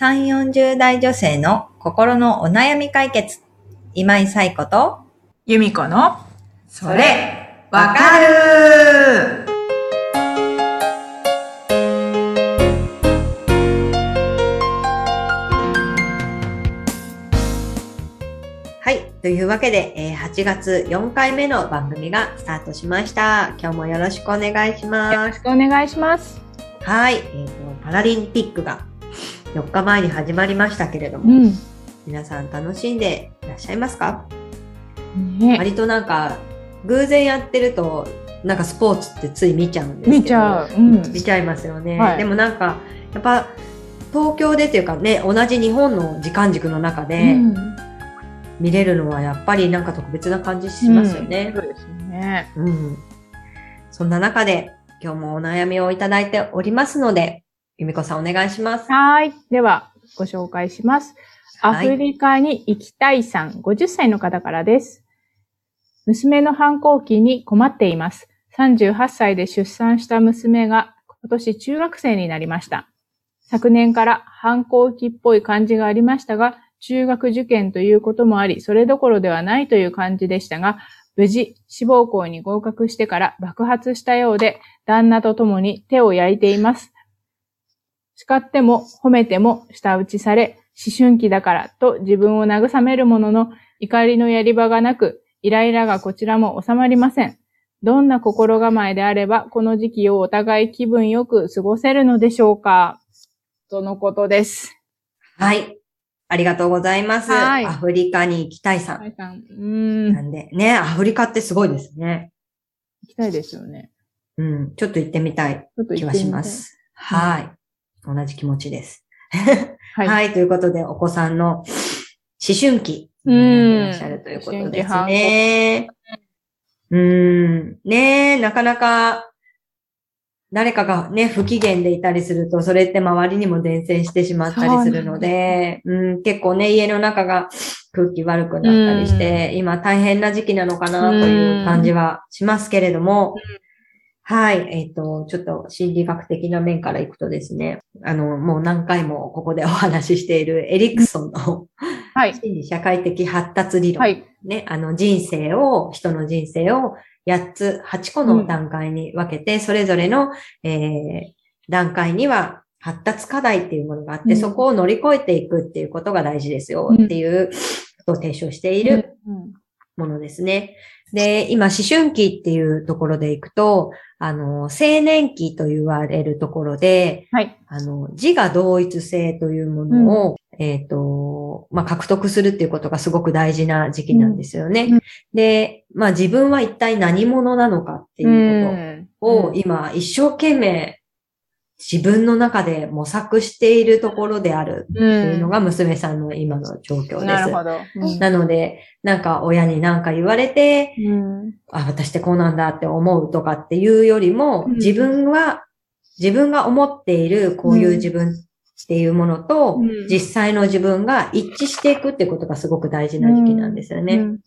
3、40代女性の心のお悩み解決。今井彩子と、由美子の、それ、わかるはい。というわけで、えー8月4回目の番組がスタートしました。今日もよろしくお願いしよます。ろしくお願いします。はい。えーと、パラリンピックが4日前に始まりましたけれども、うん。皆さん楽しんでいらっしゃいますか？ね割となんか、偶然やってると、なんかスポーツってつい見ちゃうんですけど。見ちゃう。うん。見ちゃいますよね。はいでもなんか、やっぱ、東京でっていうかね、同じ日本の時間軸の中でうん見れるのはやっぱりなんか特別な感じしますよね。そうですね。うん。そんな中で、今日もお悩みをいただいておりますので、由美子さんお願いします。はい。では、ご紹介します。アはいフリカに行きたいさん、50歳の方からです。娘の反抗期に困っています。38歳で出産した娘が今年中学生になりました。昨年から反抗期っぽい感じがありましたが、中学受験ということもあり、それどころではないという感じでしたが、無事、志望校に合格してから爆発したようで、旦那と共に手を焼いています。叱っても褒めても舌打ちされ、思春期だからと自分を慰めるものの怒りのやり場がなく、イライラがこちらも収まりません。どんな心構えであれば、この時期をお互い気分よく過ごせるのでしょうか？とのことです。はい。ありがとうございます。はいアフリカに行きたいさん。はいさん、うーん、行なんで、ね、アフリカってすごいですね。きたいですよね。うん。ちょっと行ってみたいちょっと気は。します。はい。同じ気持ちです。は。はいい、ということで、お子さんの思春期うんにいらっしゃるということですね。うん。ねえ、なかなか、誰かがね、不機嫌でいたりすると、それって周りにも伝染してしまったりするので、うん、結構ね、家の中が空気悪くなったりして、今大変な時期なのかなという感じはしますけれども、はい。えっ、と、ちょっと心理学的な面からいくとですね、あの、もう何回もここでお話ししているエリクソンのはい。心理社会的発達理論。はい。ね、あの人生を、人の人生を8つ、8個の段階に分けて、それぞれの、えー段階には発達課題っていうものがあって、うんそこを乗り越えていくっていうことが大事ですよっていうことを提唱しているうんものですね。で、今、思春期っていうところでいくと、あの、青年期と言われるところで、はい。あの、自我同一性というものを、えっ、と、まあ、獲得するっていうことがすごく大事な時期なんですよね。うんうんで、まあ、自分は一体何者なのかっていうことを、うん今、一生懸命自分の中で模索しているところであるっていうのが娘さんの今の状況です。なるほど。うん。なので、なんか親に何か言われて、うん。あ、私ってこうなんだって思うとかっていうよりも、うん。自分は、自分が思っているこういう自分っていうものと、うん。実際の自分が一致していくってことがすごく大事な時期なんですよね。うん。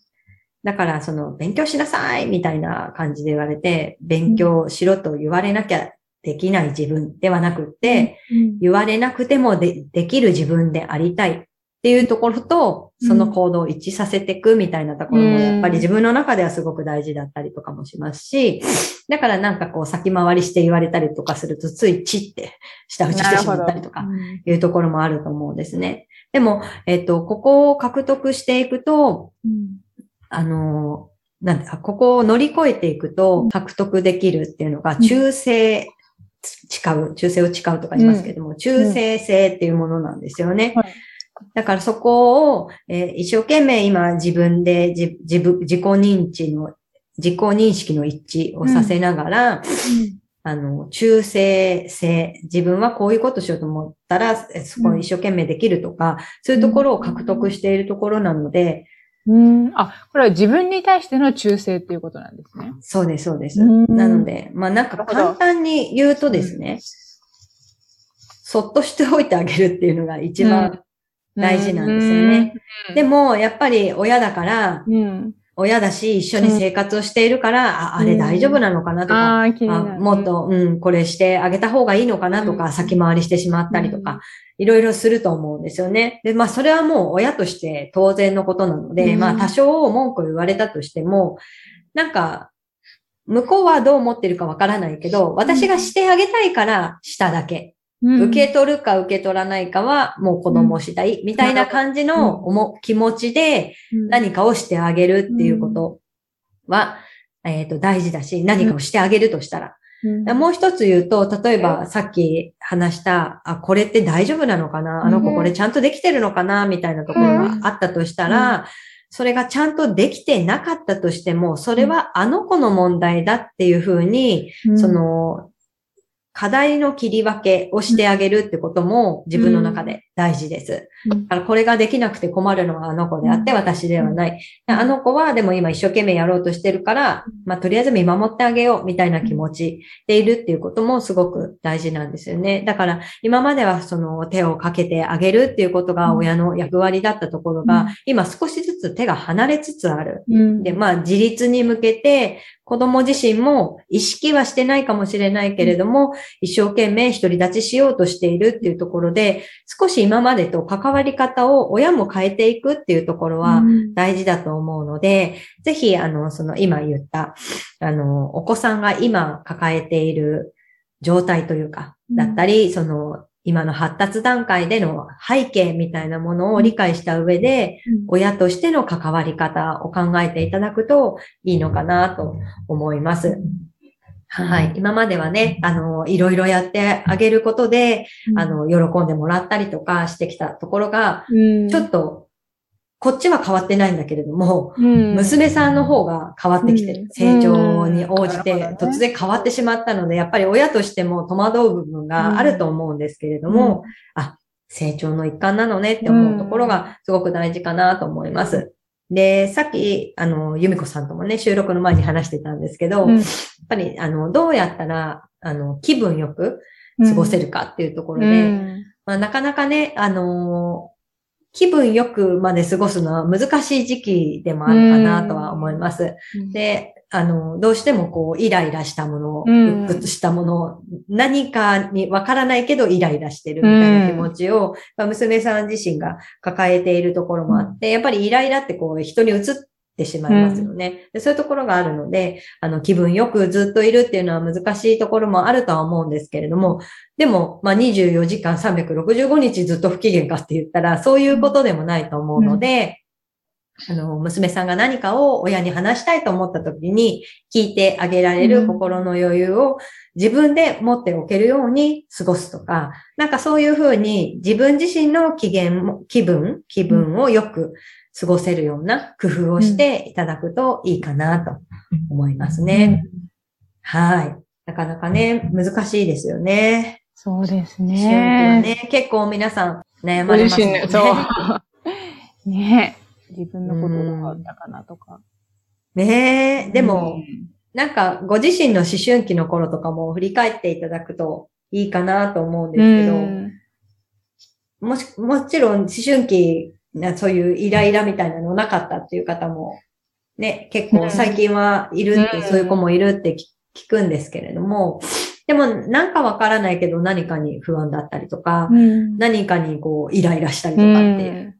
だから、その、勉強しなさいみたいな感じで言われて、勉強しろと言われなきゃできない自分ではなくって、うん言われなくてもでできる自分でありたいっていうところと、その行動を一致させていくみたいなところも、やっぱり自分の中ではすごく大事だったりとかもしますし、だからなんかこう先回りして言われたりとかすると、ついチって下打ちしてしまったりとか、うん。いうところもあると思うんですね。でも、えっと、ここを獲得していくと、うん。あの、なんだ、ここを乗り越えていくと獲得できるっていうのが、中性、誓う、中性を誓うとか言いますけども、中性性っていうものなんですよね。はい。だからそこを、えー一生懸命今自分で自自分自己認知の、自己認識の一致をさせながら、あの、中性性、自分はこういうことしようと思ったら、えそこを一生懸命できるとか、そういうところを獲得しているところなので、うん。あ、これは自分に対しての忠誠っていうことなんですね。そうです、そうです。うんなので、まあなんか簡単に言うとですね、そっとしておいてあげるっていうのが一番大事なんですよね。でも、やっぱり親だから、うん。親だし、一緒に生活をしているから、あ、あれ大丈夫なのかなとか、ああ、気になある。もっと、うん、これしてあげた方がいいのかなとか、うん先回りしてしまったりとか、いろいろすると思うんですよね。で、まあ、それはもう親として当然のことなので、うんまあ、多少文句言われたとしても、なんか、向こうはどう思ってるかわからないけど、私がしてあげたいからしただけ。うん。受け取るか受け取らないかはもう子供次第、みたいな感じの思気持ちで何かをしてあげるっていうことは、えっ、と、大事だし、何かをしてあげるとしたら。うん。もう一つ言うと、例えばさっき話した、あ、これって大丈夫なのかな？あの子うんこれちゃんとできてるのかな？みたいなところがあったとしたら、それがちゃんとできてなかったとしても、それはあの子の問題だっていうふうに、うん。その、課題の切り分けをしてあげるってことも自分の中で大事です。うん。だからこれができなくて困るのはあの子であってうん。私ではない。あの子はでも今一生懸命やろうとしてるから、まあとりあえず見守ってあげようみたいな気持ちでいるっていうこともすごく大事なんですよね。だから今まではその手をかけてあげるっていうことが親の役割だったところが、うん。今少しずつ手が離れつつある。うん。で、まあ自立に向けて子供自身も意識はしてないかもしれないけれども、一生懸命独り立ちしようとしているっていうところで、少し今までと関わり方を親も変えていくっていうところはうん。大事だと思うので、ぜひ、あの、その今言った、あの、お子さんが今抱えている状態というか、うんだったり、その、今の発達段階での背景みたいなものを理解した上で、親としての関わり方を考えていただくといいのかなと思います。はい。今まではね、あの、いろいろやってあげることで、あ、の、喜んでもらったりとかしてきたところが、うんちょっと、こっちは変わってないんだけれども、うん。娘さんの方が変わってきてる。うん。成長に応じて突然変わってしまったので、やっぱり親としても戸惑う部分があると思うんですけれども、あ、成長の一環なのねって思うところがすごく大事かなと思います。で、さっき、あの、由美子さんともね、収録の前に話してたんですけど、うん。やっぱり、あの、どうやったら、あの、気分よく過ごせるかっていうところで、うん。まあ、なかなかね、あのー気分よくまで過ごすのは難しい時期でもあるかなとは思います。で、あの、どうしてもこう、イライラしたもの、うん。鬱屈したもの、何かにわからないけどイライラしてるみたいな気持ちを、まあ、娘さん自身が抱えているところもあって、やっぱりイライラってこう、人に移ってしまいますよね。でそういうところがあるので、あの、気分よくずっといるっていうのは難しいところもあるとは思うんですけれども、でも、まあ、24時間365日ずっと不機嫌かって言ったら、そういうことでもないと思うので、あの、娘さんが何かを親に話したいと思った時に聞いてあげられうん。る心の余裕を自分で持っておけるように過ごすとか、なんかそういうふうに自分自身の機嫌も、気分、気分をよく過ごせるような工夫をしていただくといいかなと思いますね。はい。なかなかね、難しいですよね。そうですね。ね、結構皆さん悩ごまれますよね。自身で、そう。ね自分のことどうだったかなとか。ねえ、でも、うんなんか、ご自身の思春期の頃とかも振り返っていただくといいかなと思うんですけど、うんもし、もちろん思春期、なそういうイライラみたいなのなかったっていう方も、ね、結構最近はいるって、うん。そういう子もいるって聞聞くんですけれども、でもなんかわからないけど何かに不安だったりとか、うん。何かにこうイライラしたりとかっていう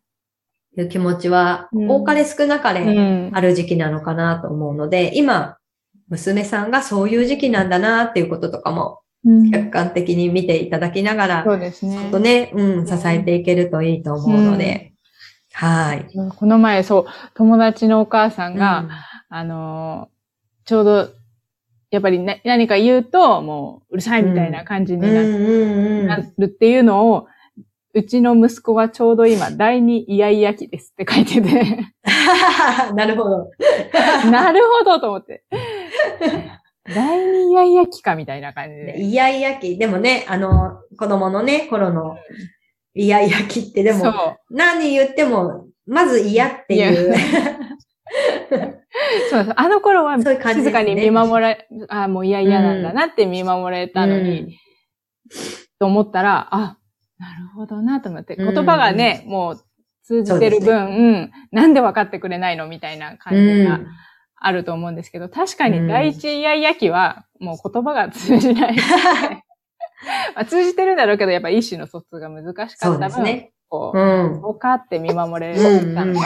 いう気持ちは、うん多かれ少なかれうん。ある時期なのかなと思うので、今、娘さんがそういう時期なんだなっていうこととかもうん。客観的に見ていただきながら、そうですね。と。ね、うん、支えていけるといいと思うので、はい。この前、そう、友達のお母さんうんが、あのーちょうど、やっぱりね何か言うと、もう、うるさいみたいな感じにな,、るっていうのを、うちの息子がちょうど今、第二イヤイヤ期ですって書いてて、なるほど。なるほどと思って。第二イヤイヤ期かみたいな感じで。イヤイヤ期。でもね、あの、子供のね、頃のイヤイヤ期って。でそも、何言っても、まず嫌っていう。そうです。あの頃は静かに見守られ、あもう嫌々なんだなって見守れたのに、と思ったら、あ、なるほどなと思って、うん。言葉がね、もう通じてる分、うん、なんで分かってくれないのみたいな感じがあると思うんですけど、確かに第一イヤイヤ期はもう言葉が通じない。まあ、通じてるんだろうけど、やっぱ意思の疎通が難しかったそう分、ですね。こう、うん。そうかって見守れうんたので、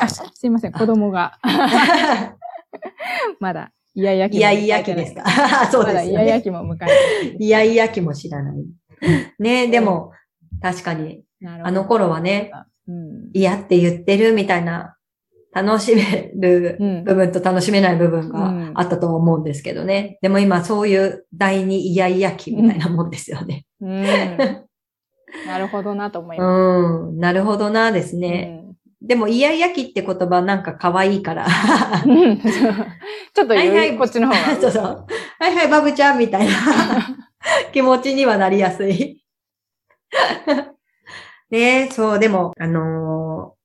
あ、すいません、子供が、まだ、イヤイヤ期いやいや期ですか。そうですよまだイヤイヤね。期も迎えてないいやいや期も知らない。ねでも、確かに、あの頃はね、うん。嫌って言ってるみたいな、楽しめるうん部分と楽しめない部分うんがあったと思うんですけどね。でも今そういう第二イヤイヤ期みたいなもんですよね。うん。なるほどなと思いまうん、なるほどなですす。ね。でもイヤイヤ期って言葉なんか可愛いから。ちょっとはいはいこっちの方が。そうそう。はいはい、バブちゃんみたいな 気持ちにはなりやすい。ねそう、でも、あのー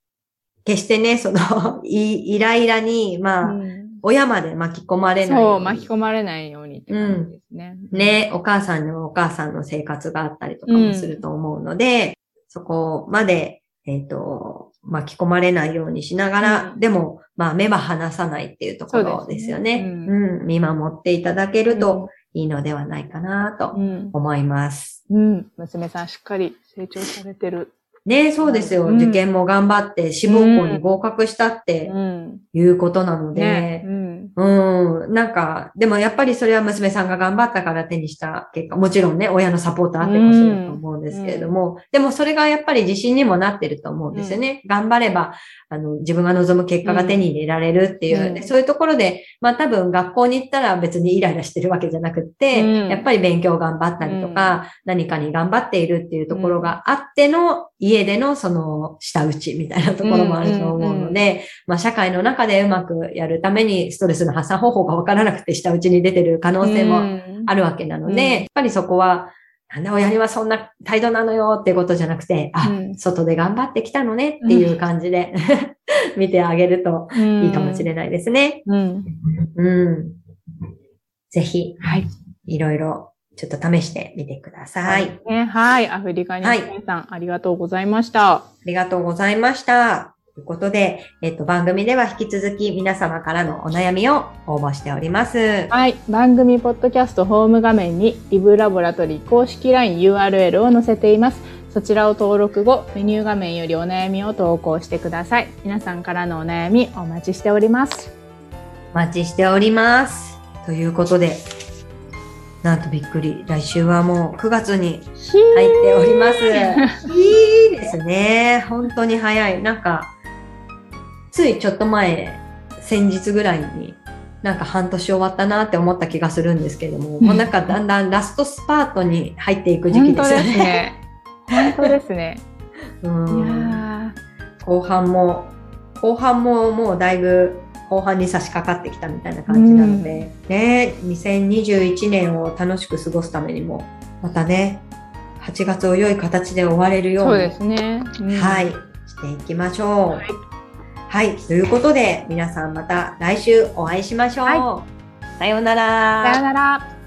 決してね、その、い、イライラに、まあ、うん親まで巻き込まれないよそう。巻き込まれないようにって感じですね。ね、お母さんにもお母さんの生活があったりとかもすると思うので、そこまで、えっ、と、巻き込まれないようにしながら、うんでも、まあ、目は離さないっていうところですよね。うんうん、見守っていただけるといいのではないかなとうん。思います。うん。娘さんしっかり成長されてる。ね、そうですよ。うん受験も頑張って、志望校に合格したってうん。いうことなので、ね。うん。うん。なんか、でもやっぱりそれは娘さんが頑張ったから手にした結果、もちろんね、親のサポートあってこそだと思うんですけれども、でもそれがやっぱり自信にもなってると思うんですよね。頑張れば、あの、自分が望む結果が手に入れられるっていう、そういうところで、まあ多分学校に行ったら別にイライラしてるわけじゃなくって、うんやっぱり勉強頑張ったりとか、何かに頑張っているっていうところがあっての、家でのその下打ちみたいなところもあると思うので、まあ社会の中でうまくやるためにストレスの発散方法がわからなくて下打ちに出てる可能性もあるわけなので、うんやっぱりそこは、なんで親にはそんな態度なのよってことじゃなくて、あ、うん外で頑張ってきたのねっていう感じで 見てあげるとうん。いいかもしれないですね。うん。うん。ぜひ、はい。いろいろちょっと試してみてください。ね、はい。アフリカにはい皆さん、ありがとうございました。ありがとうございました。ということで、えっと、番組では引き続き皆様からのお悩みを応募しております。はい。番組ポッドキャストホーム画面にリブラボラトリー公式 LINE URL を載せています。そちらを登録後、メニュー画面よりお悩みを投稿してください。皆さんからのお悩みお待ちしております。お待ちしております。ということで、なんとびっくり。来週はもう9月にひ入っております。いいですね。本当に早い。なんか、ついちょっと前、先日ぐらいに、なんか半年終わったなって思った気がするんですけども、もうなんかだんだんラストスパートに入っていく時期本当ですですよね。ね。本当ですね。ういんや後半も、後半ももうだいぶ後半に差し掛かってきたみたいな感じなので、ね、2021年を楽しく過ごすためにも、またね、8月を良い形で終われるーように、そうですね。うんはい、していきましょう。はいはい、ということで、皆さんまた来週お会いしましょう。はさようなら。さよなら。